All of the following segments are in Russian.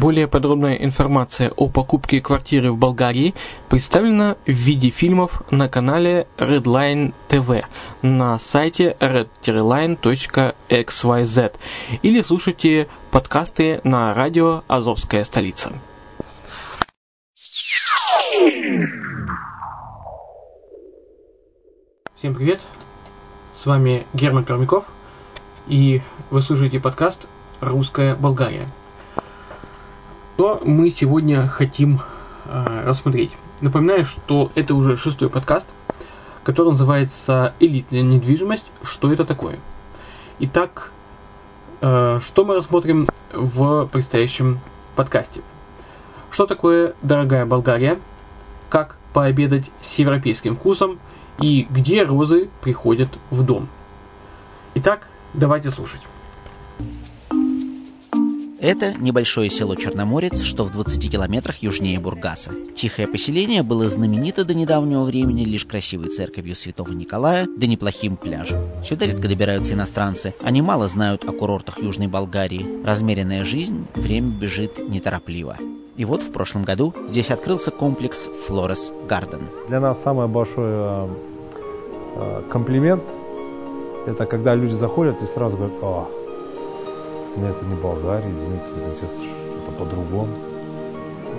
Более подробная информация о покупке квартиры в Болгарии представлена в виде фильмов на канале Redline TV на сайте redline.xyz или слушайте подкасты на радио «Азовская столица». Всем привет! С вами Герман Пермяков, и вы слушаете подкаст «Русская Болгария» что мы сегодня хотим э, рассмотреть. Напоминаю, что это уже шестой подкаст, который называется «Элитная недвижимость. Что это такое?». Итак, э, что мы рассмотрим в предстоящем подкасте? Что такое дорогая Болгария? Как пообедать с европейским вкусом? И где розы приходят в дом? Итак, давайте слушать. Это небольшое село Черноморец, что в 20 километрах южнее Бургаса. Тихое поселение было знаменито до недавнего времени лишь красивой церковью Святого Николая да неплохим пляжем. Сюда редко добираются иностранцы, они мало знают о курортах Южной Болгарии. Размеренная жизнь, время бежит неторопливо. И вот в прошлом году здесь открылся комплекс Flores Garden. Для нас самый большой э, э, комплимент – это когда люди заходят и сразу говорят, о, но это не Болгария, извините, здесь что-то по-другому.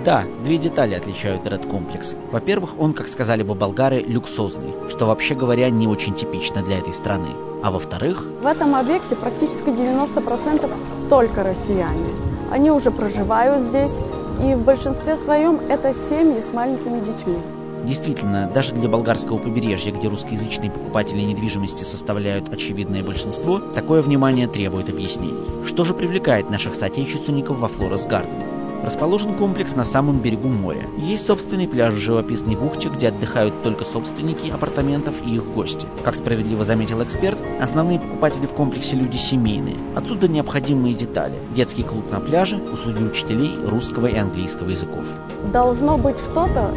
Да, две детали отличают этот комплекс. Во-первых, он, как сказали бы болгары, люксозный, что вообще говоря не очень типично для этой страны. А во-вторых... В этом объекте практически 90% только россияне. Они уже проживают здесь, и в большинстве своем это семьи с маленькими детьми. Действительно, даже для болгарского побережья, где русскоязычные покупатели недвижимости составляют очевидное большинство, такое внимание требует объяснений. Что же привлекает наших соотечественников во Флорес Гарден? Расположен комплекс на самом берегу моря. Есть собственный пляж в живописной бухте, где отдыхают только собственники апартаментов и их гости. Как справедливо заметил эксперт, основные покупатели в комплексе люди семейные. Отсюда необходимые детали. Детский клуб на пляже, услуги учителей русского и английского языков. Должно быть что-то,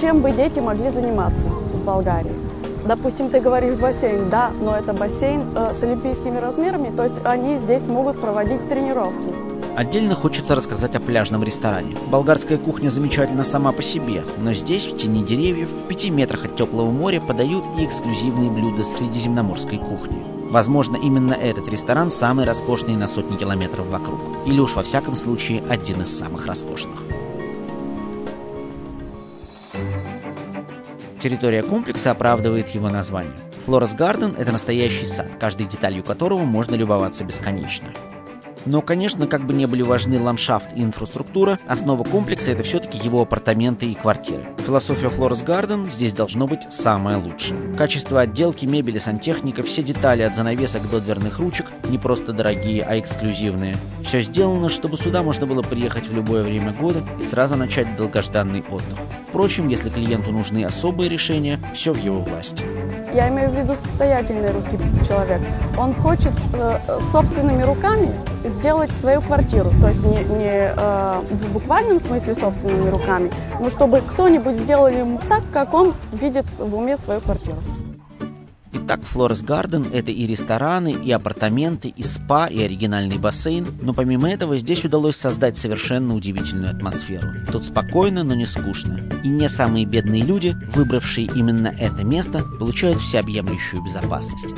чем бы дети могли заниматься в Болгарии. Допустим, ты говоришь бассейн, да, но это бассейн э, с олимпийскими размерами, то есть они здесь могут проводить тренировки. Отдельно хочется рассказать о пляжном ресторане. Болгарская кухня замечательна сама по себе, но здесь, в тени деревьев, в пяти метрах от теплого моря подают и эксклюзивные блюда средиземноморской кухни. Возможно, именно этот ресторан самый роскошный на сотни километров вокруг. Или уж во всяком случае один из самых роскошных. Территория комплекса оправдывает его название. Флорес Гарден – это настоящий сад, каждой деталью которого можно любоваться бесконечно. Но, конечно, как бы не были важны ландшафт и инфраструктура, основа комплекса — это все-таки его апартаменты и квартиры. Философия Флорес Гарден здесь должно быть самое лучшее. Качество отделки, мебели, сантехника, все детали от занавесок до дверных ручек не просто дорогие, а эксклюзивные. Все сделано, чтобы сюда можно было приехать в любое время года и сразу начать долгожданный отдых. Впрочем, если клиенту нужны особые решения, все в его власти. Я имею в виду состоятельный русский человек. Он хочет э, собственными руками сделать свою квартиру. То есть не, не э, в буквальном смысле собственными руками, но чтобы кто-нибудь сделал ему так, как он видит в уме свою квартиру. Итак, Флорес Гарден – это и рестораны, и апартаменты, и спа, и оригинальный бассейн. Но помимо этого здесь удалось создать совершенно удивительную атмосферу. Тут спокойно, но не скучно. И не самые бедные люди, выбравшие именно это место, получают всеобъемлющую безопасность.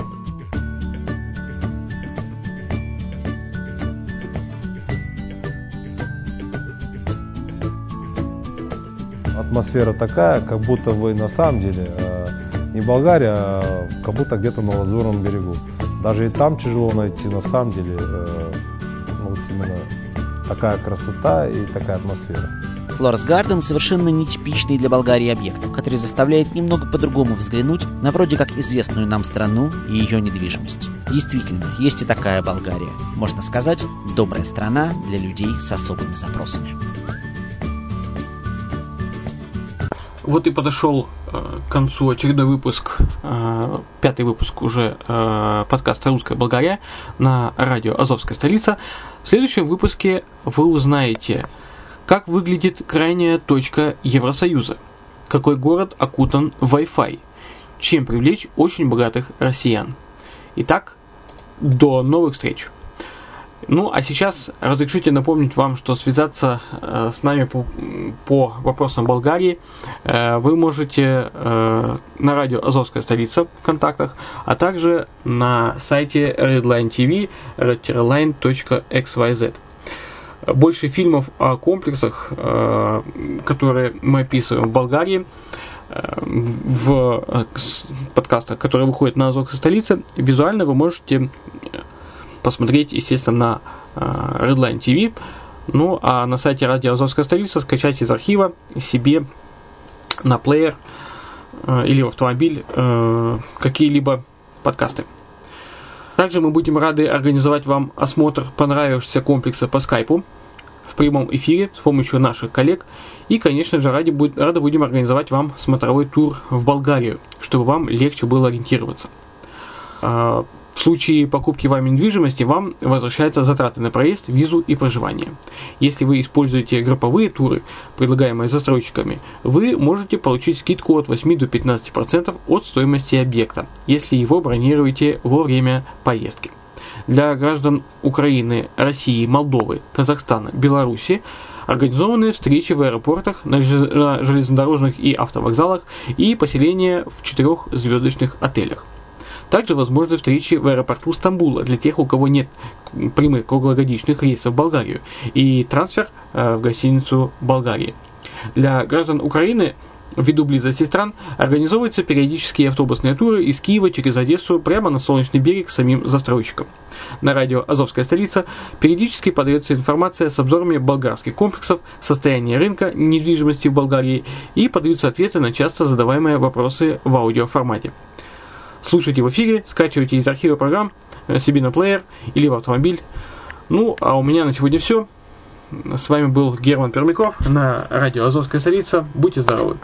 Атмосфера такая, как будто вы на самом деле э, не в Болгарии, а как будто где-то на Лазурном берегу. Даже и там тяжело найти, на самом деле, э, ну, вот именно такая красота и такая атмосфера. Флорес Гарден совершенно нетипичный для Болгарии объект, который заставляет немного по-другому взглянуть на вроде как известную нам страну и ее недвижимость. Действительно, есть и такая Болгария. Можно сказать, добрая страна для людей с особыми запросами. Вот и подошел э, к концу очередной выпуск, э, пятый выпуск уже э, подкаста «Русская Болгария» на радио «Азовская столица». В следующем выпуске вы узнаете, как выглядит крайняя точка Евросоюза, какой город окутан Wi-Fi, чем привлечь очень богатых россиян. Итак, до новых встреч! Ну, а сейчас разрешите напомнить вам, что связаться э, с нами по, по вопросам Болгарии э, вы можете э, на радио «Азовская столица» в контактах, а также на сайте Redline TV redline.xyz. Больше фильмов о комплексах, э, которые мы описываем в Болгарии, э, в э, подкастах, которые выходят на Азовской столице, визуально вы можете посмотреть, естественно, на э, Redline TV. Ну, а на сайте Радио Азовская столица скачать из архива себе на плеер э, или в автомобиль э, какие-либо подкасты. Также мы будем рады организовать вам осмотр понравившегося комплекса по скайпу в прямом эфире с помощью наших коллег. И, конечно же, ради, будет, рады будем организовать вам смотровой тур в Болгарию, чтобы вам легче было ориентироваться. Случае покупки вами недвижимости вам возвращаются затраты на проезд, визу и проживание. Если вы используете групповые туры, предлагаемые застройщиками, вы можете получить скидку от 8 до 15% от стоимости объекта, если его бронируете во время поездки. Для граждан Украины, России, Молдовы, Казахстана, Беларуси организованы встречи в аэропортах, на железнодорожных и автовокзалах и поселения в четырехзвездочных отелях. Также возможны встречи в аэропорту Стамбула для тех, у кого нет прямых круглогодичных рейсов в Болгарию и трансфер э, в гостиницу Болгарии. Для граждан Украины ввиду близости стран организовываются периодические автобусные туры из Киева через Одессу прямо на Солнечный берег самим застройщикам. На радио «Азовская столица» периодически подается информация с обзорами болгарских комплексов, состояния рынка недвижимости в Болгарии и подаются ответы на часто задаваемые вопросы в аудиоформате. Слушайте в эфире, скачивайте из архива программ э, себе на плеер или в автомобиль. Ну, а у меня на сегодня все. С вами был Герман Пермяков на радио Азовская столица. Будьте здоровы!